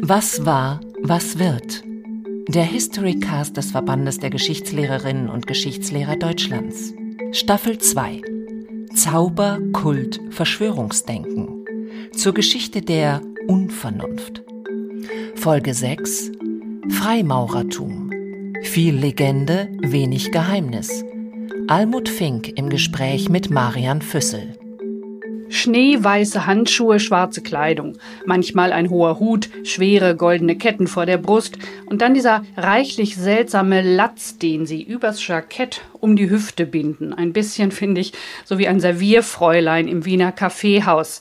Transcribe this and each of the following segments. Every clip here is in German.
Was war, was wird? Der Historycast des Verbandes der Geschichtslehrerinnen und Geschichtslehrer Deutschlands. Staffel 2. Zauber, Kult, Verschwörungsdenken. Zur Geschichte der Unvernunft. Folge 6. Freimaurertum. Viel Legende, wenig Geheimnis. Almut Fink im Gespräch mit Marian Füssel. Schneeweiße Handschuhe, schwarze Kleidung, manchmal ein hoher Hut, schwere goldene Ketten vor der Brust und dann dieser reichlich seltsame Latz, den sie übers Jackett um die Hüfte binden. Ein bisschen, finde ich, so wie ein Servierfräulein im Wiener Kaffeehaus.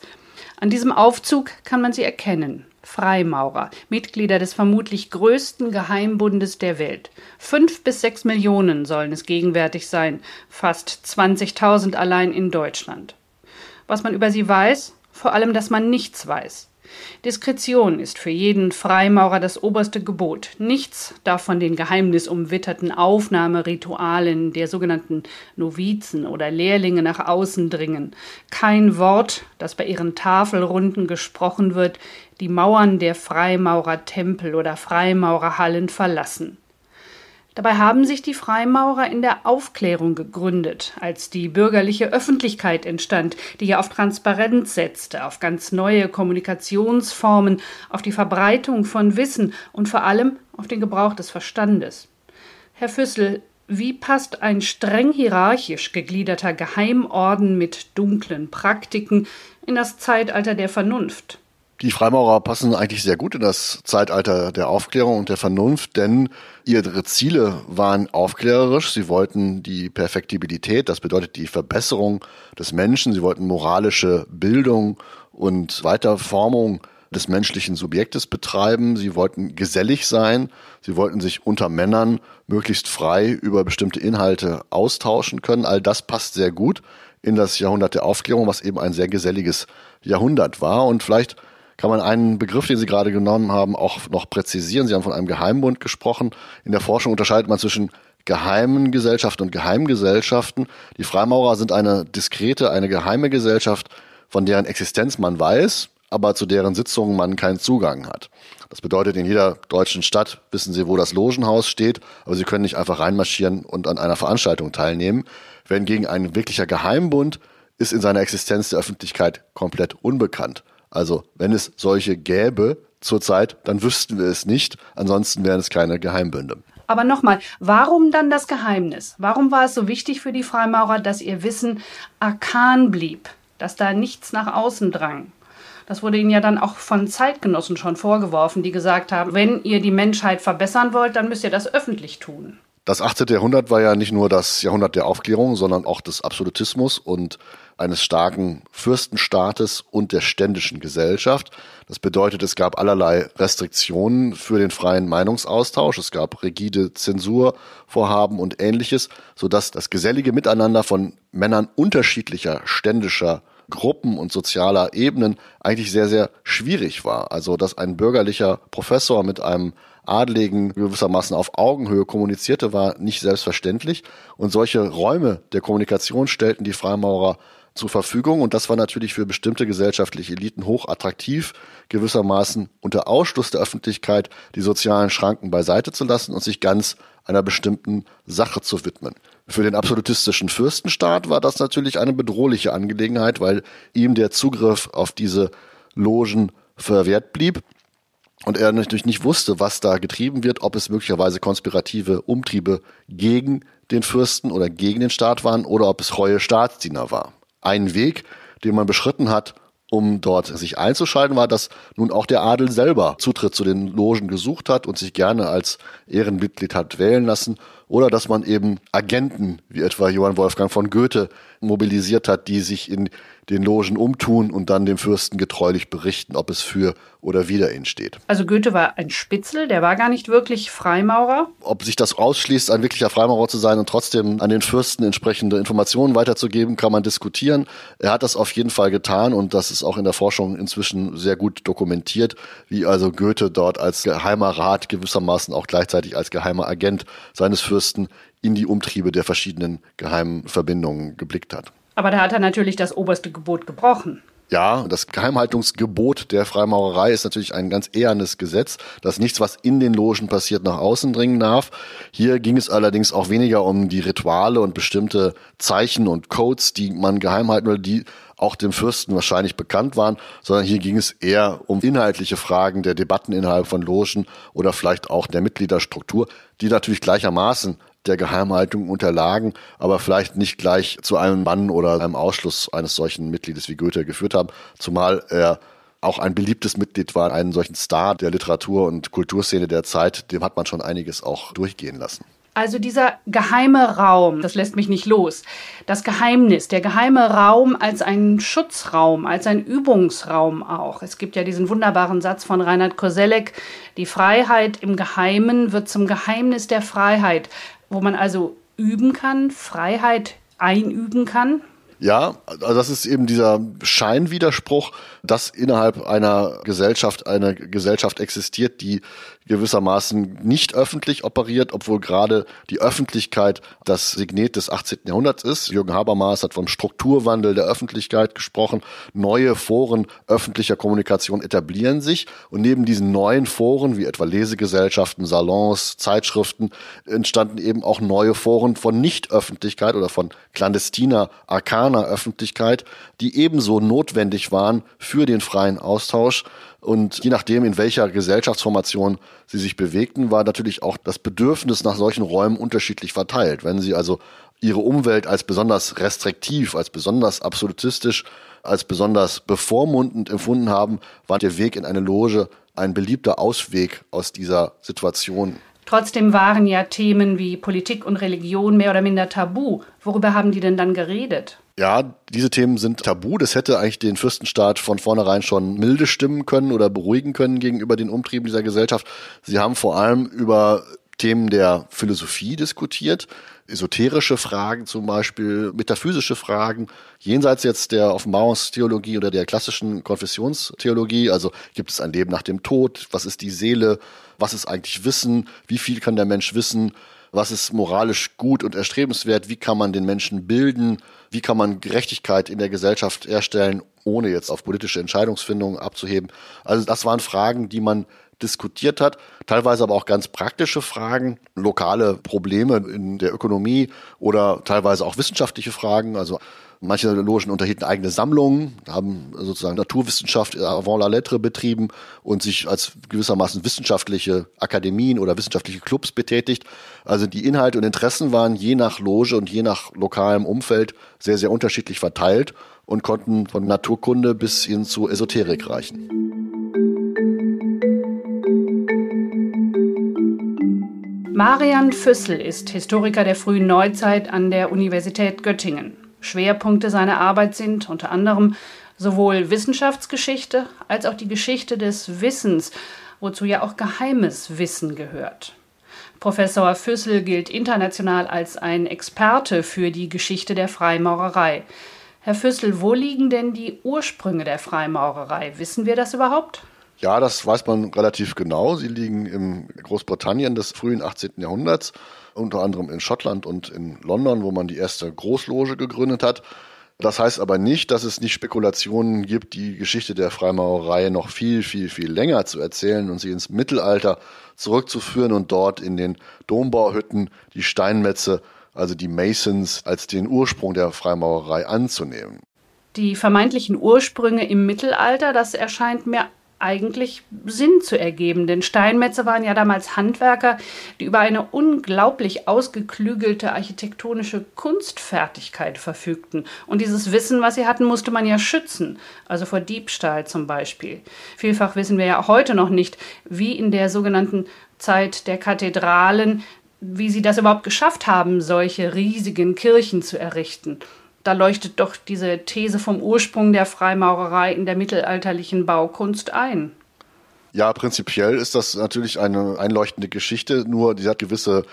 An diesem Aufzug kann man sie erkennen. Freimaurer, Mitglieder des vermutlich größten Geheimbundes der Welt. Fünf bis sechs Millionen sollen es gegenwärtig sein, fast 20.000 allein in Deutschland was man über sie weiß, vor allem, dass man nichts weiß. Diskretion ist für jeden Freimaurer das oberste Gebot. Nichts darf von den geheimnisumwitterten Aufnahmeritualen der sogenannten Novizen oder Lehrlinge nach außen dringen. Kein Wort, das bei ihren Tafelrunden gesprochen wird, die Mauern der Freimaurertempel oder Freimaurerhallen verlassen. Dabei haben sich die Freimaurer in der Aufklärung gegründet, als die bürgerliche Öffentlichkeit entstand, die ja auf Transparenz setzte, auf ganz neue Kommunikationsformen, auf die Verbreitung von Wissen und vor allem auf den Gebrauch des Verstandes. Herr Füssel, wie passt ein streng hierarchisch gegliederter Geheimorden mit dunklen Praktiken in das Zeitalter der Vernunft? Die Freimaurer passen eigentlich sehr gut in das Zeitalter der Aufklärung und der Vernunft, denn ihre Ziele waren aufklärerisch. Sie wollten die Perfektibilität, das bedeutet die Verbesserung des Menschen. Sie wollten moralische Bildung und Weiterformung des menschlichen Subjektes betreiben. Sie wollten gesellig sein. Sie wollten sich unter Männern möglichst frei über bestimmte Inhalte austauschen können. All das passt sehr gut in das Jahrhundert der Aufklärung, was eben ein sehr geselliges Jahrhundert war. Und vielleicht kann man einen Begriff, den Sie gerade genommen haben, auch noch präzisieren. Sie haben von einem Geheimbund gesprochen. In der Forschung unterscheidet man zwischen geheimen Gesellschaften und Geheimgesellschaften. Die Freimaurer sind eine diskrete, eine geheime Gesellschaft, von deren Existenz man weiß, aber zu deren Sitzungen man keinen Zugang hat. Das bedeutet, in jeder deutschen Stadt wissen Sie, wo das Logenhaus steht, aber Sie können nicht einfach reinmarschieren und an einer Veranstaltung teilnehmen. Wenn gegen ein wirklicher Geheimbund ist in seiner Existenz der Öffentlichkeit komplett unbekannt. Also wenn es solche gäbe zurzeit, dann wüssten wir es nicht. Ansonsten wären es keine Geheimbünde. Aber nochmal, warum dann das Geheimnis? Warum war es so wichtig für die Freimaurer, dass ihr Wissen arkan blieb, dass da nichts nach außen drang? Das wurde ihnen ja dann auch von Zeitgenossen schon vorgeworfen, die gesagt haben, wenn ihr die Menschheit verbessern wollt, dann müsst ihr das öffentlich tun. Das 18. Jahrhundert war ja nicht nur das Jahrhundert der Aufklärung, sondern auch des Absolutismus und eines starken Fürstenstaates und der ständischen Gesellschaft. Das bedeutet, es gab allerlei Restriktionen für den freien Meinungsaustausch. Es gab rigide Zensurvorhaben und ähnliches, sodass das gesellige Miteinander von Männern unterschiedlicher ständischer Gruppen und sozialer Ebenen eigentlich sehr, sehr schwierig war. Also, dass ein bürgerlicher Professor mit einem Adligen gewissermaßen auf Augenhöhe kommunizierte, war nicht selbstverständlich. Und solche Räume der Kommunikation stellten die Freimaurer zur Verfügung. Und das war natürlich für bestimmte gesellschaftliche Eliten hoch attraktiv, gewissermaßen unter Ausschluss der Öffentlichkeit die sozialen Schranken beiseite zu lassen und sich ganz einer bestimmten Sache zu widmen. Für den absolutistischen Fürstenstaat war das natürlich eine bedrohliche Angelegenheit, weil ihm der Zugriff auf diese Logen verwehrt blieb und er natürlich nicht wusste, was da getrieben wird, ob es möglicherweise konspirative Umtriebe gegen den Fürsten oder gegen den Staat waren oder ob es treue Staatsdiener war. Ein Weg, den man beschritten hat, um dort sich einzuschalten, war, dass nun auch der Adel selber Zutritt zu den Logen gesucht hat und sich gerne als Ehrenmitglied hat wählen lassen oder dass man eben Agenten wie etwa Johann Wolfgang von Goethe mobilisiert hat, die sich in den Logen umtun und dann dem Fürsten getreulich berichten, ob es für oder wider ihn steht. Also Goethe war ein Spitzel, der war gar nicht wirklich Freimaurer. Ob sich das ausschließt, ein wirklicher Freimaurer zu sein und trotzdem an den Fürsten entsprechende Informationen weiterzugeben, kann man diskutieren. Er hat das auf jeden Fall getan und das ist auch in der Forschung inzwischen sehr gut dokumentiert, wie also Goethe dort als geheimer Rat gewissermaßen auch gleichzeitig als geheimer Agent seines Fürsten in die Umtriebe der verschiedenen geheimen Verbindungen geblickt hat. Aber da hat er natürlich das oberste Gebot gebrochen. Ja, das Geheimhaltungsgebot der Freimaurerei ist natürlich ein ganz ehernes Gesetz, dass nichts, was in den Logen passiert, nach außen dringen darf. Hier ging es allerdings auch weniger um die Rituale und bestimmte Zeichen und Codes, die man geheim halten will, die auch dem Fürsten wahrscheinlich bekannt waren, sondern hier ging es eher um inhaltliche Fragen der Debatten innerhalb von Logen oder vielleicht auch der Mitgliederstruktur, die natürlich gleichermaßen der Geheimhaltung unterlagen, aber vielleicht nicht gleich zu einem Bann oder einem Ausschluss eines solchen Mitgliedes wie Goethe geführt haben, zumal er auch ein beliebtes Mitglied war, einen solchen Star der Literatur- und Kulturszene der Zeit, dem hat man schon einiges auch durchgehen lassen. Also dieser geheime Raum, das lässt mich nicht los. Das Geheimnis, der geheime Raum als ein Schutzraum, als ein Übungsraum auch. Es gibt ja diesen wunderbaren Satz von Reinhard Koselleck, die Freiheit im Geheimen wird zum Geheimnis der Freiheit wo man also üben kann, Freiheit einüben kann? Ja, also das ist eben dieser Scheinwiderspruch, dass innerhalb einer Gesellschaft eine Gesellschaft existiert, die gewissermaßen nicht öffentlich operiert, obwohl gerade die Öffentlichkeit das Signet des 18. Jahrhunderts ist. Jürgen Habermas hat vom Strukturwandel der Öffentlichkeit gesprochen. Neue Foren öffentlicher Kommunikation etablieren sich und neben diesen neuen Foren, wie etwa Lesegesellschaften, Salons, Zeitschriften, entstanden eben auch neue Foren von Nichtöffentlichkeit oder von clandestiner, arkaner Öffentlichkeit, die ebenso notwendig waren für den freien Austausch und je nachdem, in welcher Gesellschaftsformation sie sich bewegten, war natürlich auch das Bedürfnis nach solchen Räumen unterschiedlich verteilt. Wenn sie also ihre Umwelt als besonders restriktiv, als besonders absolutistisch, als besonders bevormundend empfunden haben, war der Weg in eine Loge ein beliebter Ausweg aus dieser Situation. Trotzdem waren ja Themen wie Politik und Religion mehr oder minder tabu. Worüber haben die denn dann geredet? Ja, diese Themen sind tabu. Das hätte eigentlich den Fürstenstaat von vornherein schon milde stimmen können oder beruhigen können gegenüber den Umtrieben dieser Gesellschaft. Sie haben vor allem über Themen der Philosophie diskutiert, esoterische Fragen zum Beispiel, metaphysische Fragen, jenseits jetzt der Offenbarungstheologie oder der klassischen Konfessionstheologie. Also gibt es ein Leben nach dem Tod? Was ist die Seele? Was ist eigentlich Wissen? Wie viel kann der Mensch wissen? Was ist moralisch gut und erstrebenswert? Wie kann man den Menschen bilden? Wie kann man Gerechtigkeit in der Gesellschaft herstellen, ohne jetzt auf politische Entscheidungsfindungen abzuheben? Also das waren Fragen, die man diskutiert hat, teilweise aber auch ganz praktische Fragen, lokale Probleme in der Ökonomie oder teilweise auch wissenschaftliche Fragen. Also manche Logen unterhielten eigene Sammlungen, haben sozusagen Naturwissenschaft avant la lettre betrieben und sich als gewissermaßen wissenschaftliche Akademien oder wissenschaftliche Clubs betätigt. Also die Inhalte und Interessen waren je nach Loge und je nach lokalem Umfeld sehr, sehr unterschiedlich verteilt und konnten von Naturkunde bis hin zu Esoterik reichen. Marian Füssel ist Historiker der frühen Neuzeit an der Universität Göttingen. Schwerpunkte seiner Arbeit sind unter anderem sowohl Wissenschaftsgeschichte als auch die Geschichte des Wissens, wozu ja auch geheimes Wissen gehört. Professor Füssel gilt international als ein Experte für die Geschichte der Freimaurerei. Herr Füssel, wo liegen denn die Ursprünge der Freimaurerei? Wissen wir das überhaupt? Ja, das weiß man relativ genau. Sie liegen in Großbritannien des frühen 18. Jahrhunderts, unter anderem in Schottland und in London, wo man die erste Großloge gegründet hat. Das heißt aber nicht, dass es nicht Spekulationen gibt, die Geschichte der Freimaurerei noch viel, viel, viel länger zu erzählen und sie ins Mittelalter zurückzuführen und dort in den Dombauhütten die Steinmetze, also die Masons, als den Ursprung der Freimaurerei anzunehmen. Die vermeintlichen Ursprünge im Mittelalter, das erscheint mir eigentlich Sinn zu ergeben. Denn Steinmetze waren ja damals Handwerker, die über eine unglaublich ausgeklügelte architektonische Kunstfertigkeit verfügten. Und dieses Wissen, was sie hatten, musste man ja schützen. Also vor Diebstahl zum Beispiel. Vielfach wissen wir ja heute noch nicht, wie in der sogenannten Zeit der Kathedralen, wie sie das überhaupt geschafft haben, solche riesigen Kirchen zu errichten da leuchtet doch diese These vom Ursprung der Freimaurerei in der mittelalterlichen Baukunst ein. Ja, prinzipiell ist das natürlich eine einleuchtende Geschichte, nur die hat gewisse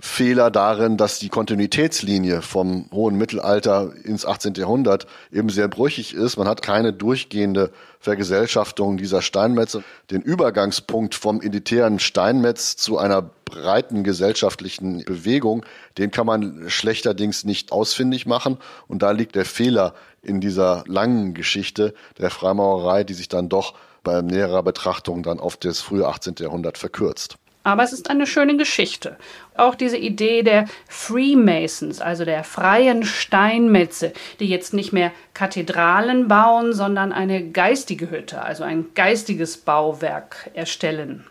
Fehler darin, dass die Kontinuitätslinie vom hohen Mittelalter ins 18. Jahrhundert eben sehr brüchig ist. Man hat keine durchgehende Vergesellschaftung dieser Steinmetze. Den Übergangspunkt vom elitären Steinmetz zu einer breiten gesellschaftlichen Bewegung, den kann man schlechterdings nicht ausfindig machen. Und da liegt der Fehler in dieser langen Geschichte der Freimaurerei, die sich dann doch bei näherer Betrachtung dann auf das frühe 18. Jahrhundert verkürzt. Aber es ist eine schöne Geschichte. Auch diese Idee der Freemasons, also der freien Steinmetze, die jetzt nicht mehr Kathedralen bauen, sondern eine geistige Hütte, also ein geistiges Bauwerk erstellen.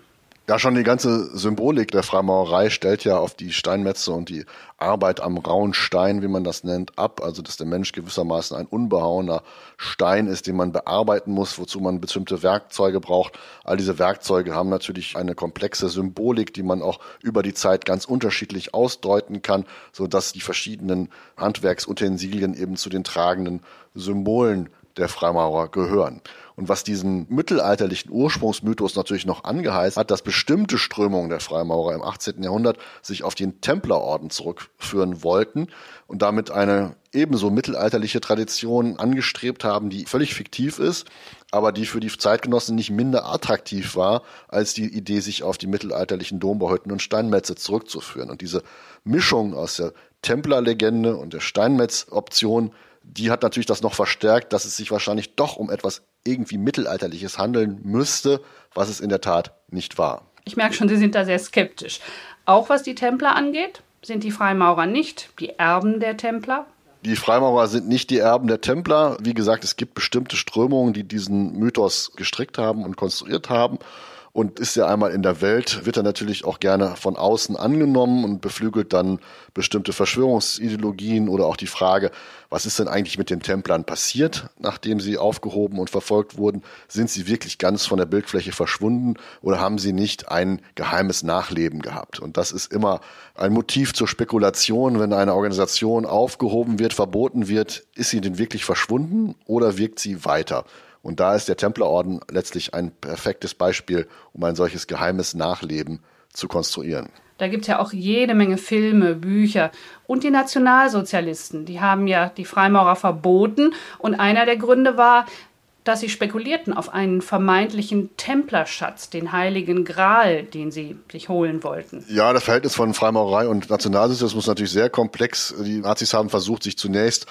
Ja, schon die ganze Symbolik der Freimaurerei stellt ja auf die Steinmetze und die Arbeit am rauen Stein, wie man das nennt, ab. Also, dass der Mensch gewissermaßen ein unbehauener Stein ist, den man bearbeiten muss, wozu man bestimmte Werkzeuge braucht. All diese Werkzeuge haben natürlich eine komplexe Symbolik, die man auch über die Zeit ganz unterschiedlich ausdeuten kann, so dass die verschiedenen Handwerksutensilien eben zu den tragenden Symbolen der Freimaurer gehören. Und was diesen mittelalterlichen Ursprungsmythos natürlich noch angeheizt hat, dass bestimmte Strömungen der Freimaurer im 18. Jahrhundert sich auf den Templerorden zurückführen wollten und damit eine ebenso mittelalterliche Tradition angestrebt haben, die völlig fiktiv ist, aber die für die Zeitgenossen nicht minder attraktiv war, als die Idee, sich auf die mittelalterlichen Dombauhütten und Steinmetze zurückzuführen. Und diese Mischung aus der Templerlegende und der Steinmetz-Option die hat natürlich das noch verstärkt, dass es sich wahrscheinlich doch um etwas irgendwie Mittelalterliches handeln müsste, was es in der Tat nicht war. Ich merke schon, Sie sind da sehr skeptisch. Auch was die Templer angeht, sind die Freimaurer nicht die Erben der Templer? Die Freimaurer sind nicht die Erben der Templer. Wie gesagt, es gibt bestimmte Strömungen, die diesen Mythos gestrickt haben und konstruiert haben und ist ja einmal in der Welt, wird er natürlich auch gerne von außen angenommen und beflügelt dann bestimmte Verschwörungsideologien oder auch die Frage, was ist denn eigentlich mit den Templern passiert, nachdem sie aufgehoben und verfolgt wurden? Sind sie wirklich ganz von der Bildfläche verschwunden oder haben sie nicht ein geheimes Nachleben gehabt? Und das ist immer ein Motiv zur Spekulation, wenn eine Organisation aufgehoben wird, verboten wird, ist sie denn wirklich verschwunden oder wirkt sie weiter? Und da ist der Templerorden letztlich ein perfektes Beispiel, um ein solches geheimes Nachleben zu konstruieren. Da gibt es ja auch jede Menge Filme, Bücher. Und die Nationalsozialisten, die haben ja die Freimaurer verboten. Und einer der Gründe war, dass sie spekulierten auf einen vermeintlichen Templerschatz, den heiligen Gral, den sie sich holen wollten. Ja, das Verhältnis von Freimaurerei und Nationalsozialismus ist natürlich sehr komplex. Die Nazis haben versucht, sich zunächst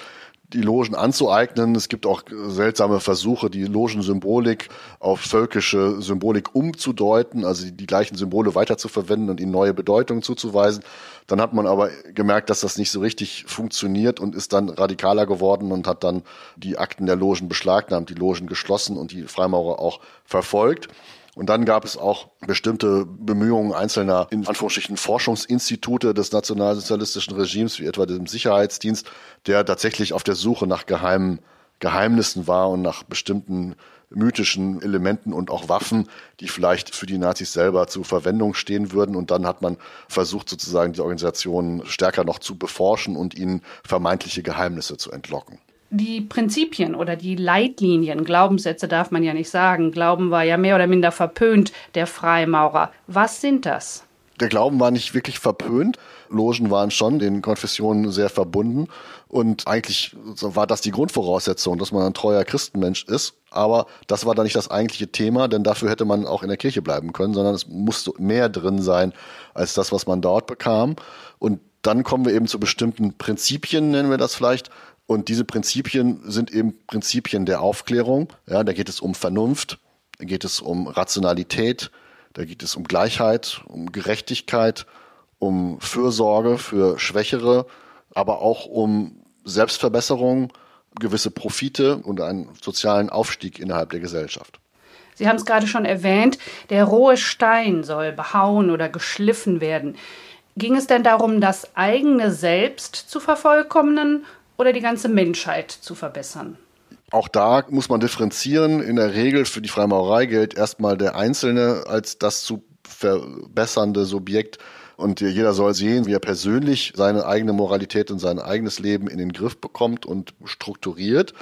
die Logen anzueignen. Es gibt auch seltsame Versuche, die Logensymbolik auf völkische Symbolik umzudeuten, also die, gleichen Symbole weiterzuverwenden und ihnen neue Bedeutungen zuzuweisen. Dann hat man aber gemerkt, dass das nicht so richtig funktioniert und ist dann radikaler geworden und hat dann die Akten der Logen beschlagnahmt, die Logen geschlossen und die Freimaurer auch verfolgt. Und dann gab es auch bestimmte Bemühungen einzelner, in Anführungsstrichen, Forschungsinstitute des nationalsozialistischen Regimes, wie etwa dem Sicherheitsdienst, der tatsächlich auf der Suche nach geheimen Geheimnissen war und nach bestimmten mythischen Elementen und auch Waffen, die vielleicht für die Nazis selber zur Verwendung stehen würden. Und dann hat man versucht, sozusagen die Organisation stärker noch zu beforschen und ihnen vermeintliche Geheimnisse zu entlocken die Prinzipien oder die Leitlinien, Glaubenssätze darf man ja nicht sagen. Glauben war ja mehr oder minder verpönt, der Freimaurer. Was sind das? Der Glauben war nicht wirklich verpönt. Logen waren schon den Konfessionen sehr verbunden. Und eigentlich war das die Grundvoraussetzung, dass man ein treuer Christenmensch ist. Aber das war dann nicht das eigentliche Thema, denn dafür hätte man auch in der Kirche bleiben können, sondern es musste mehr drin sein als das, was man dort bekam. Und dann kommen wir eben zu bestimmten Prinzipien, nennen wir das vielleicht, und diese Prinzipien sind eben Prinzipien der Aufklärung. Ja, da geht es um Vernunft, da geht es um Rationalität, da geht es um Gleichheit, um Gerechtigkeit, um Fürsorge für Schwächere, aber auch um Selbstverbesserung, gewisse Profite und einen sozialen Aufstieg innerhalb der Gesellschaft. Sie haben es gerade schon erwähnt, der rohe Stein soll behauen oder geschliffen werden. Ging es denn darum, das eigene Selbst zu vervollkommnen oder die ganze Menschheit zu verbessern? Auch da muss man differenzieren. In der Regel für die Freimaurerei gilt erstmal der Einzelne als das zu verbessernde Subjekt. Und jeder soll sehen, wie er persönlich seine eigene Moralität und sein eigenes Leben in den Griff bekommt und strukturiert.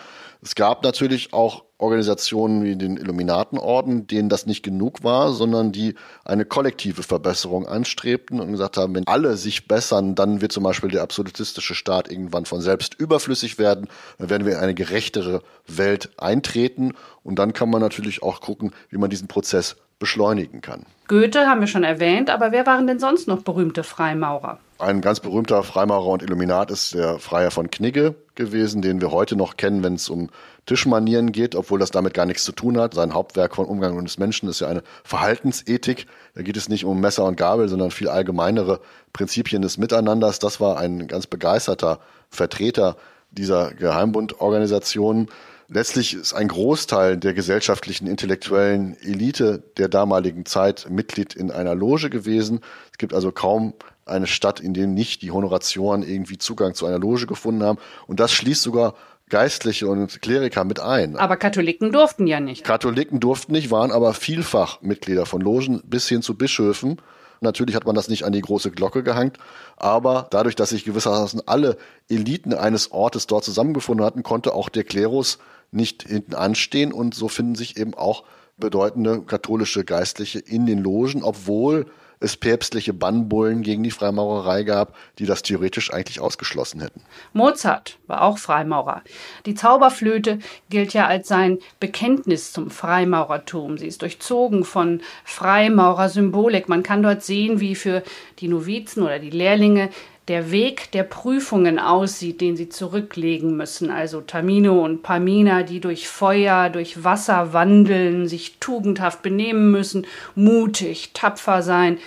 Es gab natürlich auch Organisationen wie den Illuminatenorden, denen das nicht genug war, sondern die eine kollektive Verbesserung anstrebten und gesagt haben, wenn alle sich bessern, dann wird zum Beispiel der absolutistische Staat irgendwann von selbst überflüssig werden, dann werden wir in eine gerechtere Welt eintreten. Und dann kann man natürlich auch gucken, wie man diesen Prozess beschleunigen kann. Goethe haben wir schon erwähnt, aber wer waren denn sonst noch berühmte Freimaurer? Ein ganz berühmter Freimaurer und Illuminat ist der Freier von Knigge gewesen, den wir heute noch kennen, wenn es um Tischmanieren geht, obwohl das damit gar nichts zu tun hat. Sein Hauptwerk von Umgang des Menschen ist ja eine Verhaltensethik. Da geht es nicht um Messer und Gabel, sondern viel allgemeinere Prinzipien des Miteinanders. Das war ein ganz begeisterter Vertreter dieser Geheimbundorganisationen. Letztlich ist ein Großteil der gesellschaftlichen intellektuellen Elite der damaligen Zeit Mitglied in einer Loge gewesen. Es gibt also kaum eine Stadt, in der nicht die Honoratioren irgendwie Zugang zu einer Loge gefunden haben. Und das schließt sogar Geistliche und Kleriker mit ein. Aber Katholiken durften ja nicht. Katholiken durften nicht, waren aber vielfach Mitglieder von Logen bis hin zu Bischöfen. Natürlich hat man das nicht an die große Glocke gehangt, aber dadurch, dass sich gewissermaßen alle Eliten eines Ortes dort zusammengefunden hatten, konnte auch der Klerus nicht hinten anstehen und so finden sich eben auch bedeutende katholische Geistliche in den Logen, obwohl es päpstliche Bannbullen gegen die Freimaurerei gab, die das theoretisch eigentlich ausgeschlossen hätten. Mozart war auch Freimaurer. Die Zauberflöte gilt ja als sein Bekenntnis zum Freimaurertum. Sie ist durchzogen von Freimaurersymbolik. Man kann dort sehen, wie für die Novizen oder die Lehrlinge der Weg der Prüfungen aussieht, den sie zurücklegen müssen. Also Tamino und Pamina, die durch Feuer, durch Wasser wandeln, sich tugendhaft benehmen müssen, mutig, tapfer sein.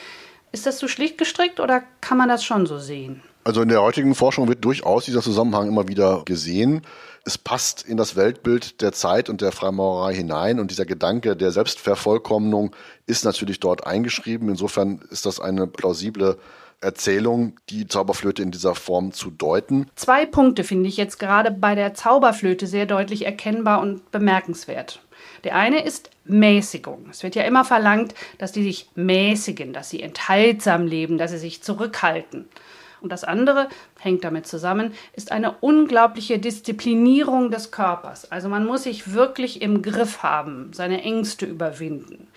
Ist das so schlicht gestrickt oder kann man das schon so sehen? Also in der heutigen Forschung wird durchaus dieser Zusammenhang immer wieder gesehen. Es passt in das Weltbild der Zeit und der Freimaurerei hinein und dieser Gedanke der Selbstvervollkommnung ist natürlich dort eingeschrieben. Insofern ist das eine plausible Erzählung, die Zauberflöte in dieser Form zu deuten. Zwei Punkte finde ich jetzt gerade bei der Zauberflöte sehr deutlich erkennbar und bemerkenswert. Der eine ist Mäßigung. Es wird ja immer verlangt, dass die sich mäßigen, dass sie enthaltsam leben, dass sie sich zurückhalten. Und das andere hängt damit zusammen, ist eine unglaubliche Disziplinierung des Körpers. Also man muss sich wirklich im Griff haben, seine Ängste überwinden.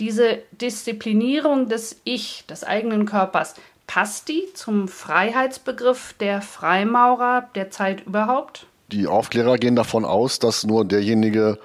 Diese Disziplinierung des Ich, des eigenen Körpers, Passt die zum Freiheitsbegriff der Freimaurer der Zeit überhaupt? Die Aufklärer gehen davon aus, dass nur derjenige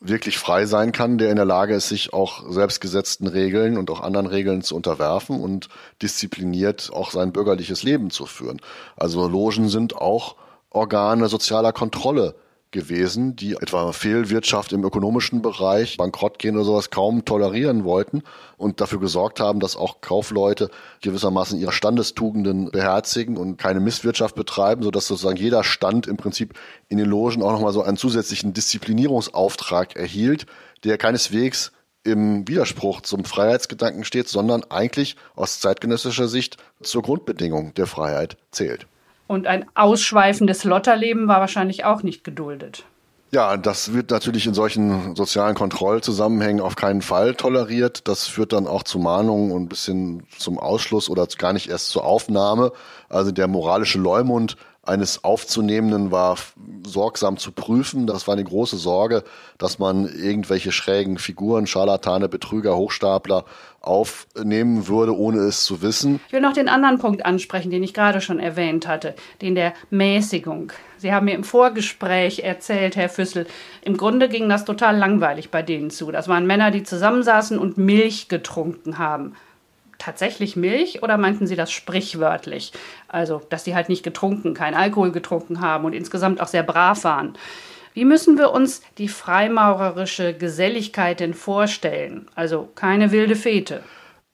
wirklich frei sein kann, der in der Lage ist, sich auch selbstgesetzten Regeln und auch anderen Regeln zu unterwerfen und diszipliniert auch sein bürgerliches Leben zu führen. Also Logen sind auch Organe sozialer Kontrolle gewesen, die etwa Fehlwirtschaft im ökonomischen Bereich, Bankrott gehen oder sowas kaum tolerieren wollten und dafür gesorgt haben, dass auch Kaufleute gewissermaßen ihre Standestugenden beherzigen und keine Misswirtschaft betreiben, sodass sozusagen jeder Stand im Prinzip in den Logen auch nochmal so einen zusätzlichen Disziplinierungsauftrag erhielt, der keineswegs im Widerspruch zum Freiheitsgedanken steht, sondern eigentlich aus zeitgenössischer Sicht zur Grundbedingung der Freiheit zählt. Und ein ausschweifendes Lotterleben war wahrscheinlich auch nicht geduldet. Ja, das wird natürlich in solchen sozialen Kontrollzusammenhängen auf keinen Fall toleriert. Das führt dann auch zu Mahnungen und ein bisschen zum Ausschluss oder gar nicht erst zur Aufnahme. Also der moralische Leumund eines Aufzunehmenden war sorgsam zu prüfen. Das war eine große Sorge, dass man irgendwelche schrägen Figuren, Scharlatane, Betrüger, Hochstapler aufnehmen würde, ohne es zu wissen. Ich will noch den anderen Punkt ansprechen, den ich gerade schon erwähnt hatte, den der Mäßigung. Sie haben mir im Vorgespräch erzählt, Herr Füssel, im Grunde ging das total langweilig bei denen zu. Das waren Männer, die zusammensaßen und Milch getrunken haben tatsächlich Milch oder meinten Sie das sprichwörtlich? Also, dass sie halt nicht getrunken, kein Alkohol getrunken haben und insgesamt auch sehr brav waren. Wie müssen wir uns die freimaurerische Geselligkeit denn vorstellen? Also keine wilde Fete.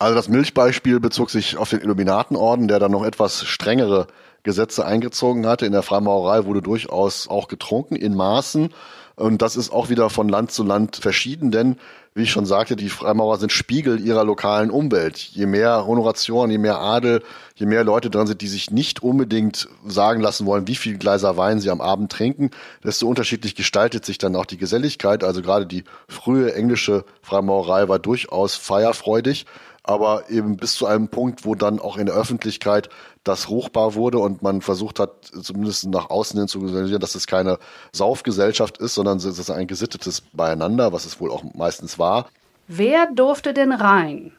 Also das Milchbeispiel bezog sich auf den Illuminatenorden, der dann noch etwas strengere Gesetze eingezogen hatte. In der Freimaurerei wurde durchaus auch getrunken in Maßen. Und das ist auch wieder von Land zu Land verschieden, denn wie ich schon sagte, die Freimaurer sind Spiegel ihrer lokalen Umwelt. Je mehr Honoration, je mehr Adel, je mehr Leute drin sind, die sich nicht unbedingt sagen lassen wollen, wie viel Gleiser Wein sie am Abend trinken, desto unterschiedlich gestaltet sich dann auch die Geselligkeit. Also gerade die frühe englische Freimaurerei war durchaus feierfreudig. Aber eben bis zu einem Punkt, wo dann auch in der Öffentlichkeit das ruchbar wurde und man versucht hat, zumindest nach außen hin zu signalisieren, dass es keine Saufgesellschaft ist, sondern es ist ein gesittetes Beieinander, was es wohl auch meistens war. Wer durfte denn rein?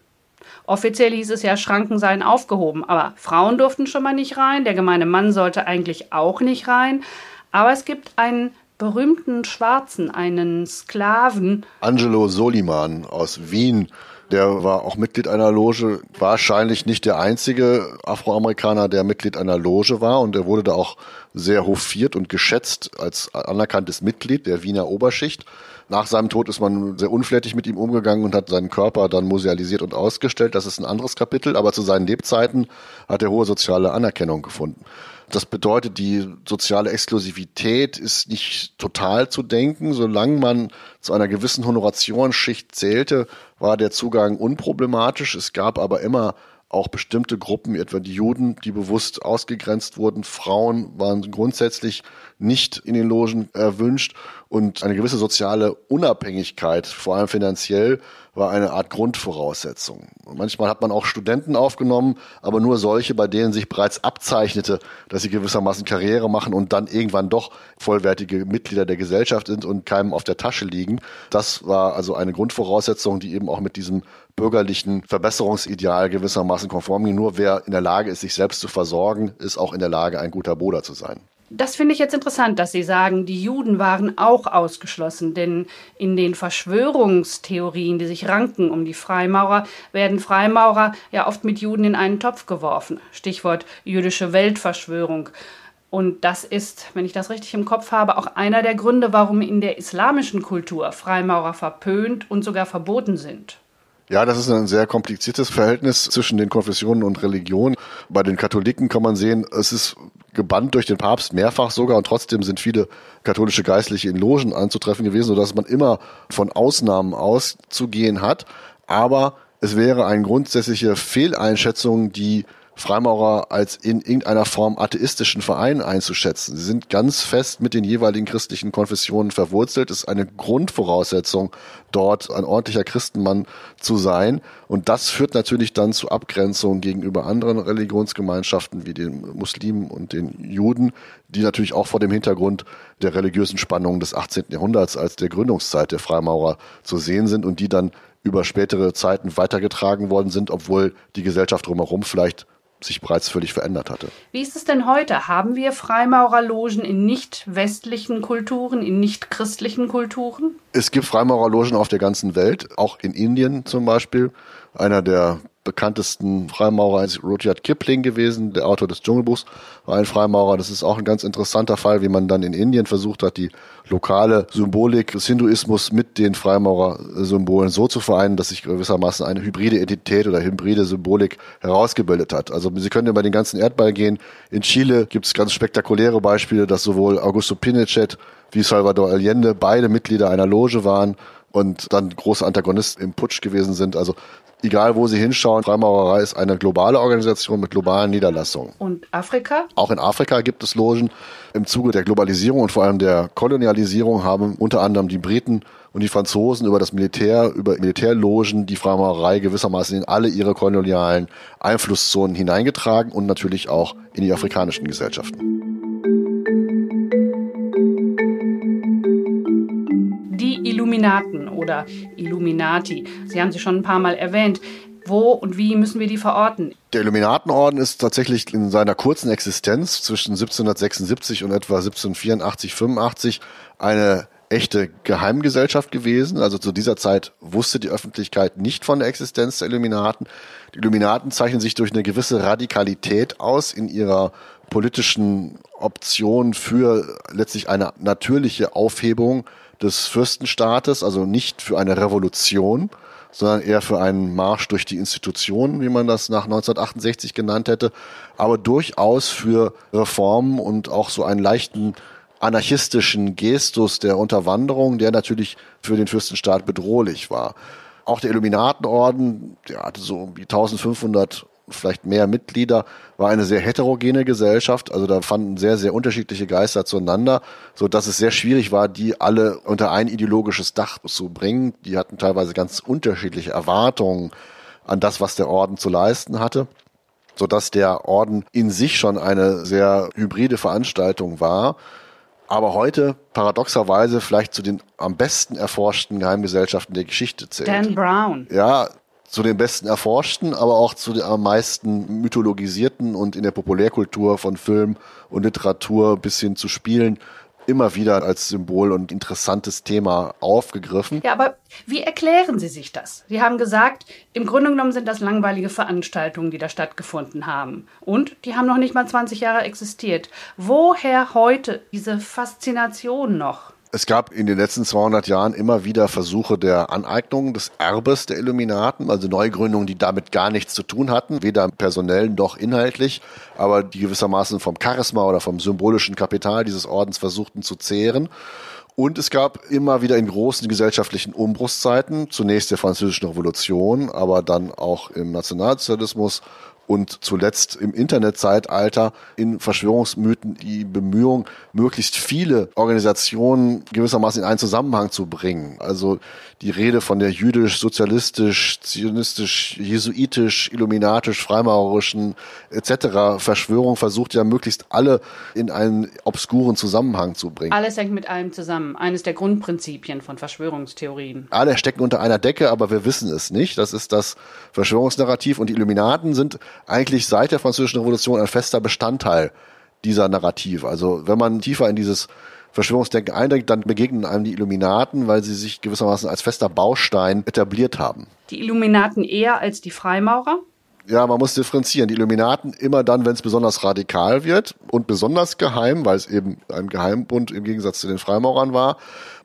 Offiziell hieß es ja, Schranken seien aufgehoben, aber Frauen durften schon mal nicht rein, der gemeine Mann sollte eigentlich auch nicht rein. Aber es gibt einen berühmten Schwarzen, einen Sklaven. Angelo Soliman aus Wien, der war auch Mitglied einer Loge, wahrscheinlich nicht der einzige Afroamerikaner, der Mitglied einer Loge war und er wurde da auch sehr hofiert und geschätzt als anerkanntes Mitglied der Wiener Oberschicht. Nach seinem Tod ist man sehr unflätig mit ihm umgegangen und hat seinen Körper dann musealisiert und ausgestellt. Das ist ein anderes Kapitel, aber zu seinen Lebzeiten hat er hohe soziale Anerkennung gefunden. Das bedeutet, die soziale Exklusivität ist nicht total zu denken. Solange man zu einer gewissen Honorationsschicht zählte, war der Zugang unproblematisch. Es gab aber immer auch bestimmte Gruppen, etwa die Juden, die bewusst ausgegrenzt wurden. Frauen waren grundsätzlich nicht in den Logen erwünscht und eine gewisse soziale Unabhängigkeit, vor allem finanziell, war eine Art Grundvoraussetzung. manchmal hat man auch Studenten aufgenommen, aber nur solche, bei denen sich bereits abzeichnete, dass sie gewissermaßen Karriere machen und dann irgendwann doch vollwertige Mitglieder der Gesellschaft sind und keinem auf der Tasche liegen. Das war also eine Grundvoraussetzung, die eben auch mit diesem bürgerlichen Verbesserungsideal gewissermaßen konform ging. Nur wer in der Lage ist, sich selbst zu versorgen, ist auch in der Lage, ein guter Bruder zu sein. Das finde ich jetzt interessant, dass Sie sagen, die Juden waren auch ausgeschlossen, denn in den Verschwörungstheorien, die sich ranken um die Freimaurer, werden Freimaurer ja oft mit Juden in einen Topf geworfen. Stichwort jüdische Weltverschwörung. Und das ist, wenn ich das richtig im Kopf habe, auch einer der Gründe, warum in der islamischen Kultur Freimaurer verpönt und sogar verboten sind. Ja, das ist ein sehr kompliziertes Verhältnis zwischen den Konfessionen und Religionen. Bei den Katholiken kann man sehen, es ist gebannt durch den Papst mehrfach sogar und trotzdem sind viele katholische Geistliche in Logen anzutreffen gewesen, sodass man immer von Ausnahmen auszugehen hat. Aber es wäre eine grundsätzliche Fehleinschätzung, die Freimaurer als in irgendeiner Form atheistischen Verein einzuschätzen. Sie sind ganz fest mit den jeweiligen christlichen Konfessionen verwurzelt. Es ist eine Grundvoraussetzung, dort ein ordentlicher Christenmann zu sein. Und das führt natürlich dann zu Abgrenzungen gegenüber anderen Religionsgemeinschaften wie den Muslimen und den Juden, die natürlich auch vor dem Hintergrund der religiösen Spannungen des 18. Jahrhunderts als der Gründungszeit der Freimaurer zu sehen sind und die dann über spätere Zeiten weitergetragen worden sind, obwohl die Gesellschaft drumherum vielleicht sich bereits völlig verändert hatte. Wie ist es denn heute? Haben wir Freimaurerlogen in nicht westlichen Kulturen, in nicht christlichen Kulturen? Es gibt Freimaurerlogen auf der ganzen Welt, auch in Indien zum Beispiel. Einer der bekanntesten Freimaurer ist Rudyard Kipling gewesen, der Autor des Dschungelbuchs, war ein Freimaurer. Das ist auch ein ganz interessanter Fall, wie man dann in Indien versucht hat, die lokale Symbolik des Hinduismus mit den Freimaurer-Symbolen so zu vereinen, dass sich gewissermaßen eine hybride Identität oder hybride Symbolik herausgebildet hat. Also Sie können über den ganzen Erdball gehen. In Chile gibt es ganz spektakuläre Beispiele, dass sowohl Augusto Pinochet wie Salvador Allende beide Mitglieder einer Loge waren und dann große Antagonisten im Putsch gewesen sind. Also egal wo Sie hinschauen, Freimaurerei ist eine globale Organisation mit globalen Niederlassungen. Und Afrika? Auch in Afrika gibt es Logen. Im Zuge der Globalisierung und vor allem der Kolonialisierung haben unter anderem die Briten und die Franzosen über das Militär, über Militärlogen die Freimaurerei gewissermaßen in alle ihre kolonialen Einflusszonen hineingetragen und natürlich auch in die afrikanischen Gesellschaften. Illuminaten oder Illuminati. Sie haben sie schon ein paar Mal erwähnt. Wo und wie müssen wir die verorten? Der Illuminatenorden ist tatsächlich in seiner kurzen Existenz zwischen 1776 und etwa 1784, 85 eine echte Geheimgesellschaft gewesen. Also zu dieser Zeit wusste die Öffentlichkeit nicht von der Existenz der Illuminaten. Die Illuminaten zeichnen sich durch eine gewisse Radikalität aus in ihrer politischen Option für letztlich eine natürliche Aufhebung des Fürstenstaates, also nicht für eine Revolution, sondern eher für einen Marsch durch die Institutionen, wie man das nach 1968 genannt hätte, aber durchaus für Reformen und auch so einen leichten anarchistischen Gestus der Unterwanderung, der natürlich für den Fürstenstaat bedrohlich war. Auch der Illuminatenorden, der hatte so um die 1500 vielleicht mehr Mitglieder, war eine sehr heterogene Gesellschaft. Also da fanden sehr, sehr unterschiedliche Geister zueinander, so dass es sehr schwierig war, die alle unter ein ideologisches Dach zu bringen. Die hatten teilweise ganz unterschiedliche Erwartungen an das, was der Orden zu leisten hatte sodass der Orden in sich schon eine sehr hybride Veranstaltung war, aber heute paradoxerweise vielleicht zu den am besten erforschten Geheimgesellschaften der Geschichte zählt. Dan Brown. Ja, zu den besten erforschten, aber auch zu den am meisten mythologisierten und in der Populärkultur von Film und Literatur bis hin zu Spielen immer wieder als Symbol und interessantes Thema aufgegriffen. Ja, aber wie erklären Sie sich das? Sie haben gesagt, im Grunde genommen sind das langweilige Veranstaltungen, die da stattgefunden haben. Und die haben noch nicht mal 20 Jahre existiert. Woher heute diese Faszination noch? Es gab in den letzten 200 Jahren immer wieder Versuche der Aneignung des Erbes der Illuminaten, also Neugründungen, die damit gar nichts zu tun hatten, weder personell noch inhaltlich, aber die gewissermaßen vom Charisma oder vom symbolischen Kapital dieses Ordens versuchten zu zehren. Und es gab immer wieder in großen gesellschaftlichen Umbruchszeiten, zunächst der Französischen Revolution, aber dann auch im Nationalsozialismus und zuletzt im Internetzeitalter in Verschwörungsmythen die Bemühung, möglichst viele Organisationen gewissermaßen in einen Zusammenhang zu bringen. Also die Rede von der jüdisch, sozialistisch, zionistisch, jesuitisch, illuminatisch, freimaurerischen etc. Verschwörung versucht ja möglichst alle in einen obskuren Zusammenhang zu bringen. Alles hängt mit allem zusammen. Eines der Grundprinzipien von Verschwörungstheorien. Alle stecken unter einer Decke, aber wir wissen es nicht. Das ist das Verschwörungsnarrativ und die Illuminaten sind eigentlich seit der Französischen Revolution ein fester Bestandteil dieser Narrativ. Also wenn man tiefer in dieses Verschwörungsdenken eindringt, dann begegnen einem die Illuminaten, weil sie sich gewissermaßen als fester Baustein etabliert haben. Die Illuminaten eher als die Freimaurer? Ja, man muss differenzieren. Die Illuminaten immer dann, wenn es besonders radikal wird und besonders geheim, weil es eben ein Geheimbund im Gegensatz zu den Freimaurern war.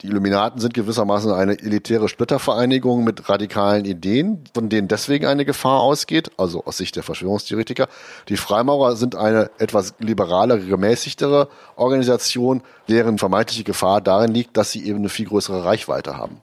Die Illuminaten sind gewissermaßen eine elitäre Splittervereinigung mit radikalen Ideen, von denen deswegen eine Gefahr ausgeht, also aus Sicht der Verschwörungstheoretiker. Die Freimaurer sind eine etwas liberalere, gemäßigtere Organisation, deren vermeintliche Gefahr darin liegt, dass sie eben eine viel größere Reichweite haben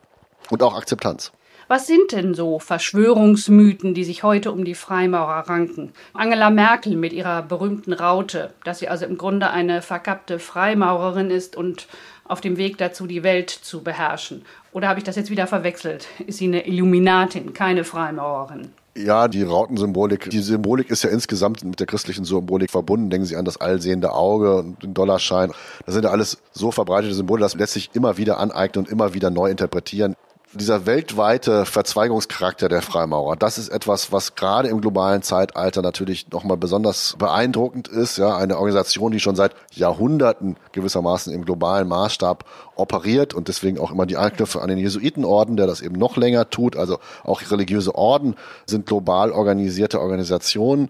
und auch Akzeptanz. Was sind denn so Verschwörungsmythen, die sich heute um die Freimaurer ranken? Angela Merkel mit ihrer berühmten Raute, dass sie also im Grunde eine verkappte Freimaurerin ist und auf dem Weg dazu, die Welt zu beherrschen. Oder habe ich das jetzt wieder verwechselt? Ist sie eine Illuminatin, keine Freimaurerin? Ja, die Rautensymbolik, die Symbolik ist ja insgesamt mit der christlichen Symbolik verbunden. Denken Sie an das allsehende Auge und den Dollarschein. Das sind ja alles so verbreitete Symbole, dass letztlich immer wieder aneignen und immer wieder neu interpretieren dieser weltweite Verzweigungscharakter der Freimaurer, das ist etwas, was gerade im globalen Zeitalter natürlich nochmal besonders beeindruckend ist. Ja, eine Organisation, die schon seit Jahrhunderten gewissermaßen im globalen Maßstab operiert und deswegen auch immer die Anknüpfe an den Jesuitenorden, der das eben noch länger tut. Also auch religiöse Orden sind global organisierte Organisationen.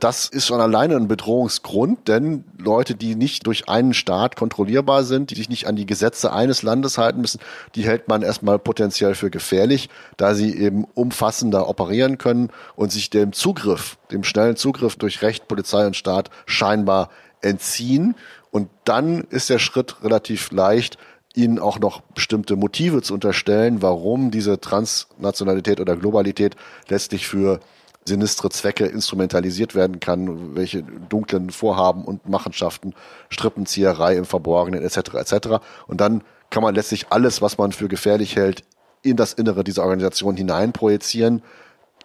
Das ist schon alleine ein Bedrohungsgrund, denn Leute, die nicht durch einen Staat kontrollierbar sind, die sich nicht an die Gesetze eines Landes halten müssen, die hält man erstmal potenziell für gefährlich, da sie eben umfassender operieren können und sich dem Zugriff, dem schnellen Zugriff durch Recht, Polizei und Staat scheinbar entziehen. Und dann ist der Schritt relativ leicht, ihnen auch noch bestimmte Motive zu unterstellen, warum diese Transnationalität oder Globalität letztlich für sinistre Zwecke instrumentalisiert werden kann, welche dunklen Vorhaben und Machenschaften, Strippenzieherei im Verborgenen etc. etc. Und dann kann man letztlich alles, was man für gefährlich hält, in das Innere dieser Organisation hineinprojizieren,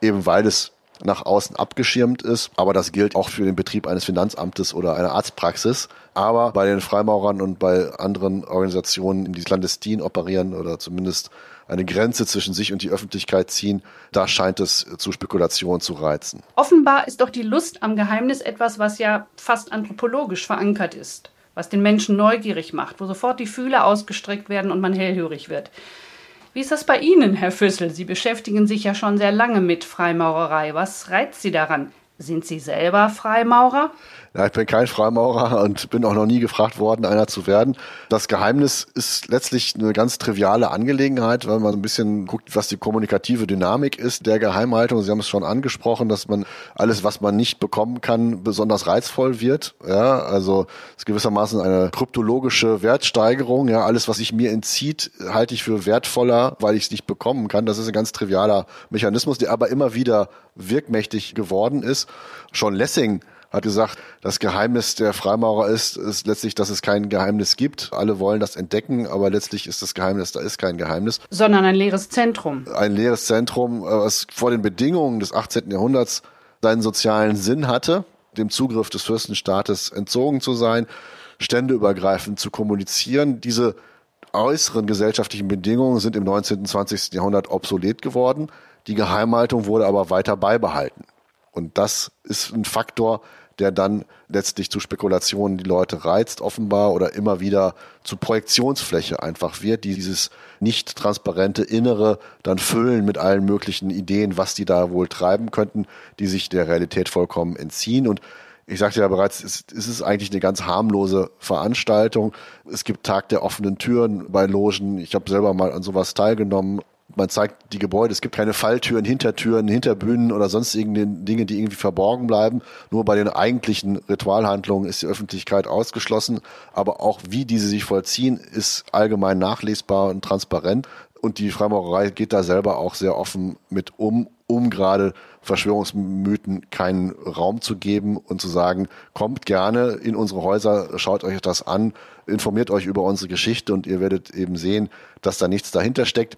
eben weil es nach außen abgeschirmt ist. Aber das gilt auch für den Betrieb eines Finanzamtes oder einer Arztpraxis. Aber bei den Freimaurern und bei anderen Organisationen, die clandestin operieren oder zumindest eine Grenze zwischen sich und die Öffentlichkeit ziehen, da scheint es zu Spekulationen zu reizen. Offenbar ist doch die Lust am Geheimnis etwas, was ja fast anthropologisch verankert ist, was den Menschen neugierig macht, wo sofort die Fühler ausgestreckt werden und man hellhörig wird. Wie ist das bei Ihnen, Herr Füssel? Sie beschäftigen sich ja schon sehr lange mit Freimaurerei. Was reizt Sie daran? Sind Sie selber Freimaurer? Ja, ich bin kein Freimaurer und bin auch noch nie gefragt worden, einer zu werden. Das Geheimnis ist letztlich eine ganz triviale Angelegenheit, weil man ein bisschen guckt, was die kommunikative Dynamik ist der Geheimhaltung. Sie haben es schon angesprochen, dass man alles, was man nicht bekommen kann, besonders reizvoll wird. Ja, also es ist gewissermaßen eine kryptologische Wertsteigerung. Ja, alles, was sich mir entzieht, halte ich für wertvoller, weil ich es nicht bekommen kann. Das ist ein ganz trivialer Mechanismus, der aber immer wieder wirkmächtig geworden ist. Schon Lessing hat gesagt, das Geheimnis der Freimaurer ist, ist letztlich, dass es kein Geheimnis gibt. Alle wollen das entdecken, aber letztlich ist das Geheimnis, da ist kein Geheimnis. Sondern ein leeres Zentrum. Ein leeres Zentrum, was vor den Bedingungen des 18. Jahrhunderts seinen sozialen Sinn hatte, dem Zugriff des Fürstenstaates entzogen zu sein, ständeübergreifend zu kommunizieren. Diese äußeren gesellschaftlichen Bedingungen sind im 19. und 20. Jahrhundert obsolet geworden. Die Geheimhaltung wurde aber weiter beibehalten. Und das ist ein Faktor, der dann letztlich zu Spekulationen die Leute reizt, offenbar, oder immer wieder zu Projektionsfläche einfach wird, die dieses nicht transparente Innere dann füllen mit allen möglichen Ideen, was die da wohl treiben könnten, die sich der Realität vollkommen entziehen. Und ich sagte ja bereits, es, ist eigentlich eine ganz harmlose Veranstaltung. Es gibt Tag der offenen Türen bei Logen. Ich habe selber mal an sowas teilgenommen man zeigt die Gebäude, es gibt keine Falltüren, Hintertüren, Hinterbühnen oder sonst irgendeine Dinge, die irgendwie verborgen bleiben. Nur bei den eigentlichen Ritualhandlungen ist die Öffentlichkeit ausgeschlossen. Aber auch wie diese sich vollziehen, ist allgemein nachlesbar und transparent. Und die Freimaurerei geht da selber auch sehr offen mit um, um gerade Verschwörungsmythen keinen Raum zu geben und zu sagen, kommt gerne in unsere Häuser, schaut euch das an, informiert euch über unsere Geschichte und ihr werdet eben sehen, dass da nichts dahinter steckt.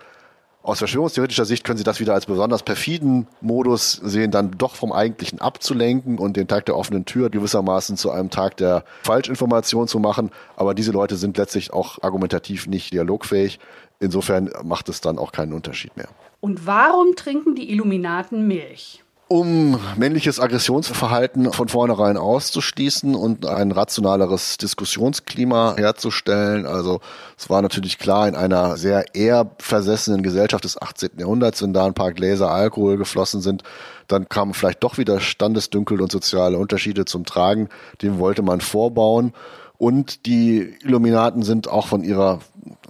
Aus verschwörungstheoretischer Sicht können Sie das wieder als besonders perfiden Modus sehen, dann doch vom Eigentlichen abzulenken und den Tag der offenen Tür gewissermaßen zu einem Tag der Falschinformation zu machen. Aber diese Leute sind letztlich auch argumentativ nicht dialogfähig. Insofern macht es dann auch keinen Unterschied mehr. Und warum trinken die Illuminaten Milch? Um männliches Aggressionsverhalten von vornherein auszuschließen und ein rationaleres Diskussionsklima herzustellen. Also es war natürlich klar, in einer sehr eher versessenen Gesellschaft des 18. Jahrhunderts, wenn da ein paar Gläser Alkohol geflossen sind, dann kamen vielleicht doch wieder Standesdünkel und soziale Unterschiede zum Tragen. Dem wollte man vorbauen. Und die Illuminaten sind auch von ihrer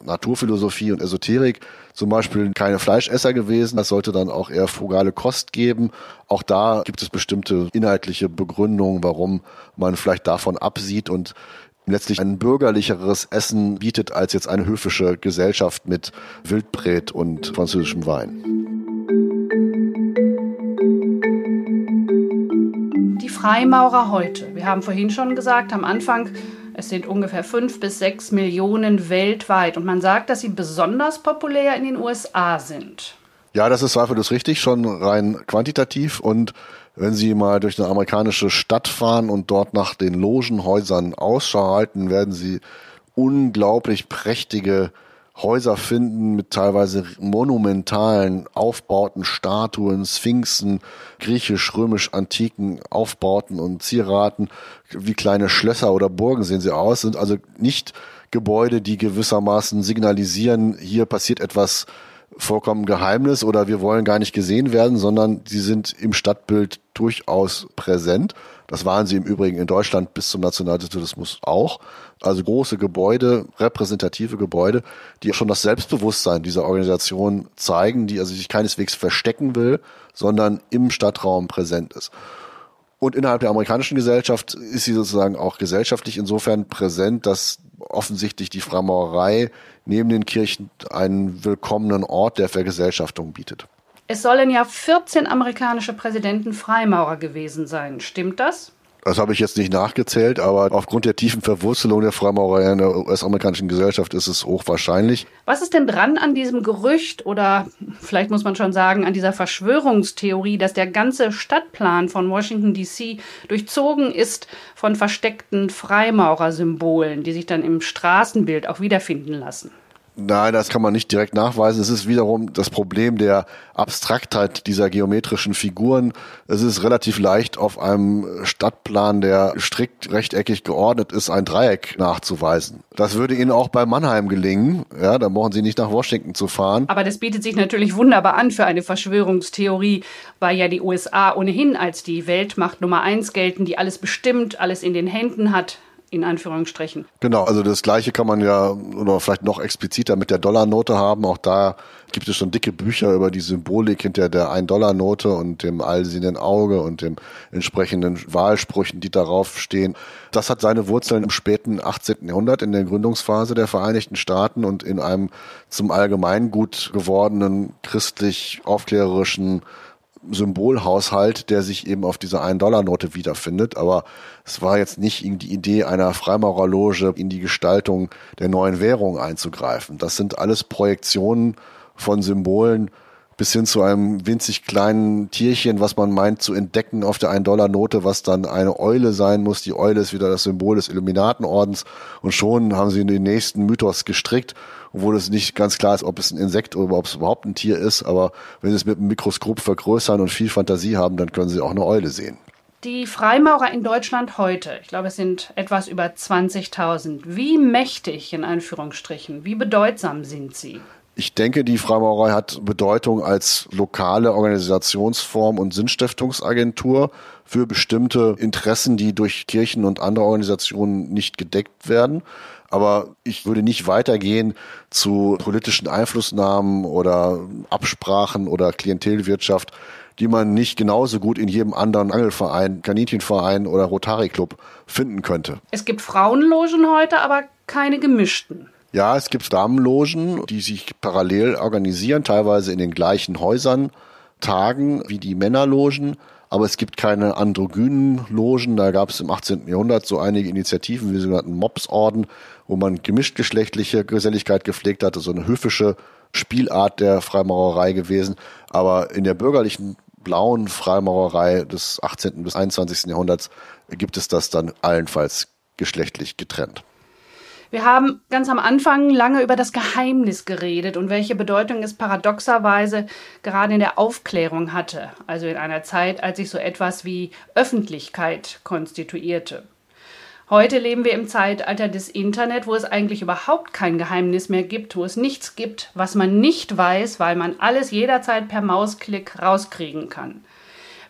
Naturphilosophie und Esoterik zum Beispiel keine Fleischesser gewesen. Das sollte dann auch eher frugale Kost geben. Auch da gibt es bestimmte inhaltliche Begründungen, warum man vielleicht davon absieht und letztlich ein bürgerlicheres Essen bietet als jetzt eine höfische Gesellschaft mit Wildbret und französischem Wein. Die Freimaurer heute. Wir haben vorhin schon gesagt, am Anfang es sind ungefähr fünf bis sechs Millionen weltweit und man sagt, dass sie besonders populär in den USA sind. Ja, das ist zweifellos richtig, schon rein quantitativ. Und wenn Sie mal durch eine amerikanische Stadt fahren und dort nach den Logenhäusern Ausschau halten, werden Sie unglaublich prächtige Häuser finden mit teilweise monumentalen Aufbauten, Statuen, Sphinxen, griechisch-römisch-antiken Aufbauten und Zieraten. Wie kleine Schlösser oder Burgen sehen sie aus, sind also nicht Gebäude, die gewissermaßen signalisieren, hier passiert etwas vollkommen Geheimnis oder wir wollen gar nicht gesehen werden, sondern sie sind im Stadtbild durchaus präsent. Das waren sie im Übrigen in Deutschland bis zum Nationalsozialismus auch. Also große Gebäude, repräsentative Gebäude, die schon das Selbstbewusstsein dieser Organisation zeigen, die also sich keineswegs verstecken will, sondern im Stadtraum präsent ist. Und innerhalb der amerikanischen Gesellschaft ist sie sozusagen auch gesellschaftlich insofern präsent, dass offensichtlich die Freimaurerei neben den Kirchen einen willkommenen Ort der Vergesellschaftung bietet. Es sollen ja 14 amerikanische Präsidenten Freimaurer gewesen sein. Stimmt das? Das habe ich jetzt nicht nachgezählt, aber aufgrund der tiefen Verwurzelung der Freimaurerei in der US-amerikanischen Gesellschaft ist es hochwahrscheinlich. Was ist denn dran an diesem Gerücht oder vielleicht muss man schon sagen an dieser Verschwörungstheorie, dass der ganze Stadtplan von Washington DC durchzogen ist von versteckten Freimaurersymbolen, die sich dann im Straßenbild auch wiederfinden lassen? Nein, das kann man nicht direkt nachweisen. Es ist wiederum das Problem der Abstraktheit dieser geometrischen Figuren. Es ist relativ leicht, auf einem Stadtplan, der strikt rechteckig geordnet ist, ein Dreieck nachzuweisen. Das würde Ihnen auch bei Mannheim gelingen. Ja, da brauchen Sie nicht nach Washington zu fahren. Aber das bietet sich natürlich wunderbar an für eine Verschwörungstheorie, weil ja die USA ohnehin als die Weltmacht Nummer eins gelten, die alles bestimmt, alles in den Händen hat in Anführungsstrichen. Genau, also das Gleiche kann man ja oder vielleicht noch expliziter mit der Dollarnote haben. Auch da gibt es schon dicke Bücher über die Symbolik hinter der 1-Dollar-Note und dem allsehenden Auge und dem entsprechenden Wahlsprüchen, die darauf stehen. Das hat seine Wurzeln im späten 18. Jahrhundert in der Gründungsphase der Vereinigten Staaten und in einem zum Allgemeingut gewordenen christlich-aufklärerischen Symbolhaushalt, der sich eben auf dieser 1-Dollar-Note wiederfindet. Aber es war jetzt nicht die Idee einer Freimaurerloge in die Gestaltung der neuen Währung einzugreifen. Das sind alles Projektionen von Symbolen bis hin zu einem winzig kleinen Tierchen, was man meint zu entdecken auf der 1-Dollar-Note, was dann eine Eule sein muss. Die Eule ist wieder das Symbol des Illuminatenordens und schon haben sie den nächsten Mythos gestrickt obwohl es nicht ganz klar ist, ob es ein Insekt oder ob es überhaupt ein Tier ist. Aber wenn Sie es mit einem Mikroskop vergrößern und viel Fantasie haben, dann können Sie auch eine Eule sehen. Die Freimaurer in Deutschland heute, ich glaube, es sind etwas über 20.000. Wie mächtig, in Anführungsstrichen, wie bedeutsam sind sie? Ich denke, die Freimaurerei hat Bedeutung als lokale Organisationsform und Sinnstiftungsagentur für bestimmte Interessen, die durch Kirchen und andere Organisationen nicht gedeckt werden. Aber ich würde nicht weitergehen zu politischen Einflussnahmen oder Absprachen oder Klientelwirtschaft, die man nicht genauso gut in jedem anderen Angelverein, Kaninchenverein oder Rotary Club finden könnte. Es gibt Frauenlogen heute, aber keine gemischten. Ja, es gibt Damenlogen, die sich parallel organisieren, teilweise in den gleichen Häusern, tagen wie die Männerlogen aber es gibt keine androgynen Logen. Da gab es im 18. Jahrhundert so einige Initiativen, wie sogenannten Mobsorden, wo man gemischtgeschlechtliche Geselligkeit gepflegt hatte, so eine höfische Spielart der Freimaurerei gewesen. Aber in der bürgerlichen blauen Freimaurerei des 18. bis 21. Jahrhunderts gibt es das dann allenfalls geschlechtlich getrennt. Wir haben ganz am Anfang lange über das Geheimnis geredet und welche Bedeutung es paradoxerweise gerade in der Aufklärung hatte, also in einer Zeit, als sich so etwas wie Öffentlichkeit konstituierte. Heute leben wir im Zeitalter des Internet, wo es eigentlich überhaupt kein Geheimnis mehr gibt, wo es nichts gibt, was man nicht weiß, weil man alles jederzeit per Mausklick rauskriegen kann.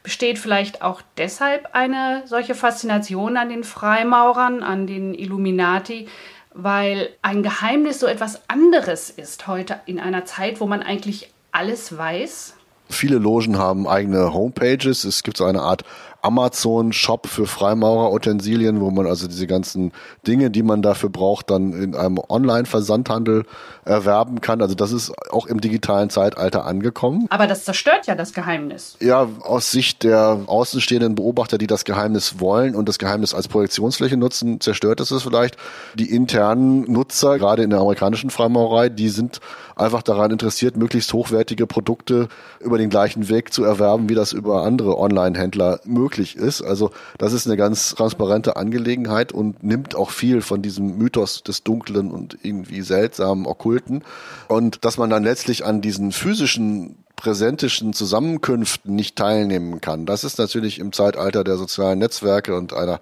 Besteht vielleicht auch deshalb eine solche Faszination an den Freimaurern, an den Illuminati, weil ein Geheimnis so etwas anderes ist heute in einer Zeit, wo man eigentlich alles weiß. Viele Logen haben eigene Homepages. Es gibt so eine Art Amazon-Shop für Freimaurer-Utensilien, wo man also diese ganzen Dinge, die man dafür braucht, dann in einem Online-Versandhandel erwerben kann. Also das ist auch im digitalen Zeitalter angekommen. Aber das zerstört ja das Geheimnis. Ja, aus Sicht der außenstehenden Beobachter, die das Geheimnis wollen und das Geheimnis als Projektionsfläche nutzen, zerstört es es vielleicht. Die internen Nutzer, gerade in der amerikanischen Freimaurerei, die sind einfach daran interessiert, möglichst hochwertige Produkte über den gleichen Weg zu erwerben, wie das über andere Online-Händler möglich ist. Also das ist eine ganz transparente Angelegenheit und nimmt auch viel von diesem Mythos des Dunklen und irgendwie seltsamen, okkulten. Und dass man dann letztlich an diesen physischen präsentischen Zusammenkünften nicht teilnehmen kann. Das ist natürlich im Zeitalter der sozialen Netzwerke und einer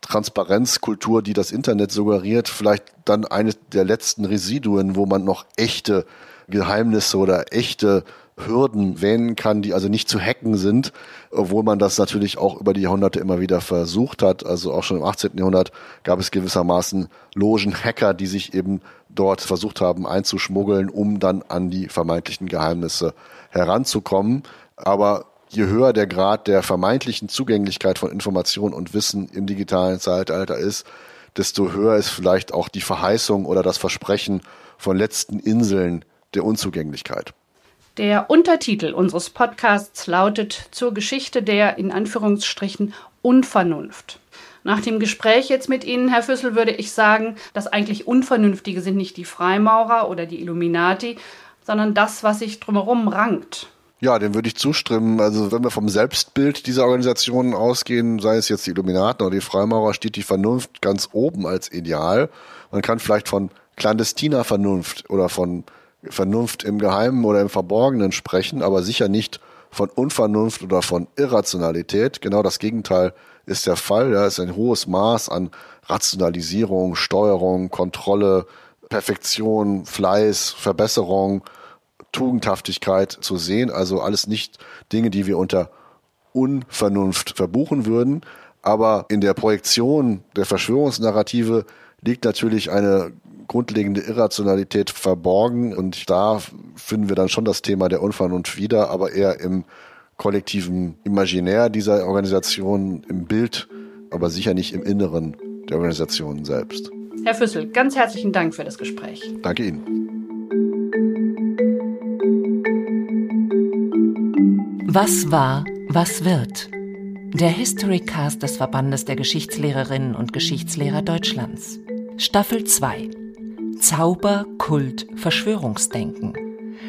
Transparenzkultur, die das Internet suggeriert, vielleicht dann eines der letzten Residuen, wo man noch echte Geheimnisse oder echte Hürden wählen kann, die also nicht zu hacken sind, obwohl man das natürlich auch über die Jahrhunderte immer wieder versucht hat. Also auch schon im 18. Jahrhundert gab es gewissermaßen Logen-Hacker, die sich eben dort versucht haben einzuschmuggeln, um dann an die vermeintlichen Geheimnisse heranzukommen. Aber je höher der Grad der vermeintlichen Zugänglichkeit von Information und Wissen im digitalen Zeitalter ist, desto höher ist vielleicht auch die Verheißung oder das Versprechen von letzten Inseln der Unzugänglichkeit. Der Untertitel unseres Podcasts lautet zur Geschichte der in Anführungsstrichen Unvernunft. Nach dem Gespräch jetzt mit Ihnen, Herr Füssel, würde ich sagen, das eigentlich Unvernünftige sind nicht die Freimaurer oder die Illuminati, sondern das, was sich drumherum rankt. Ja, dem würde ich zustimmen. Also wenn wir vom Selbstbild dieser Organisationen ausgehen, sei es jetzt die Illuminaten oder die Freimaurer, steht die Vernunft ganz oben als Ideal. Man kann vielleicht von clandestiner Vernunft oder von Vernunft im Geheimen oder im Verborgenen sprechen, aber sicher nicht von Unvernunft oder von Irrationalität. Genau das Gegenteil ist der Fall. Da ist ein hohes Maß an Rationalisierung, Steuerung, Kontrolle, Perfektion, Fleiß, Verbesserung Tugendhaftigkeit zu sehen. Also alles nicht Dinge, die wir unter Unvernunft verbuchen würden. Aber in der Projektion der Verschwörungsnarrative liegt natürlich eine grundlegende Irrationalität verborgen. Und da finden wir dann schon das Thema der Unvernunft wieder, aber eher im kollektiven Imaginär dieser Organisation, im Bild, aber sicher nicht im Inneren der Organisation selbst. Herr Füssel, ganz herzlichen Dank für das Gespräch. Danke Ihnen. Was war, was wird? Der Historycast des Verbandes der Geschichtslehrerinnen und Geschichtslehrer Deutschlands. Staffel 2. Zauber, Kult, Verschwörungsdenken.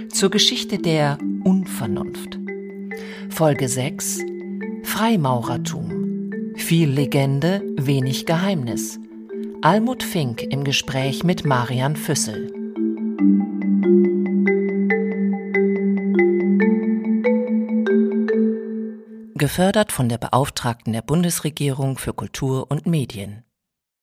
Zur Geschichte der Unvernunft. Folge 6. Freimaurertum. Viel Legende, wenig Geheimnis. Almut Fink im Gespräch mit Marian Füssel. Gefördert von der Beauftragten der Bundesregierung für Kultur und Medien.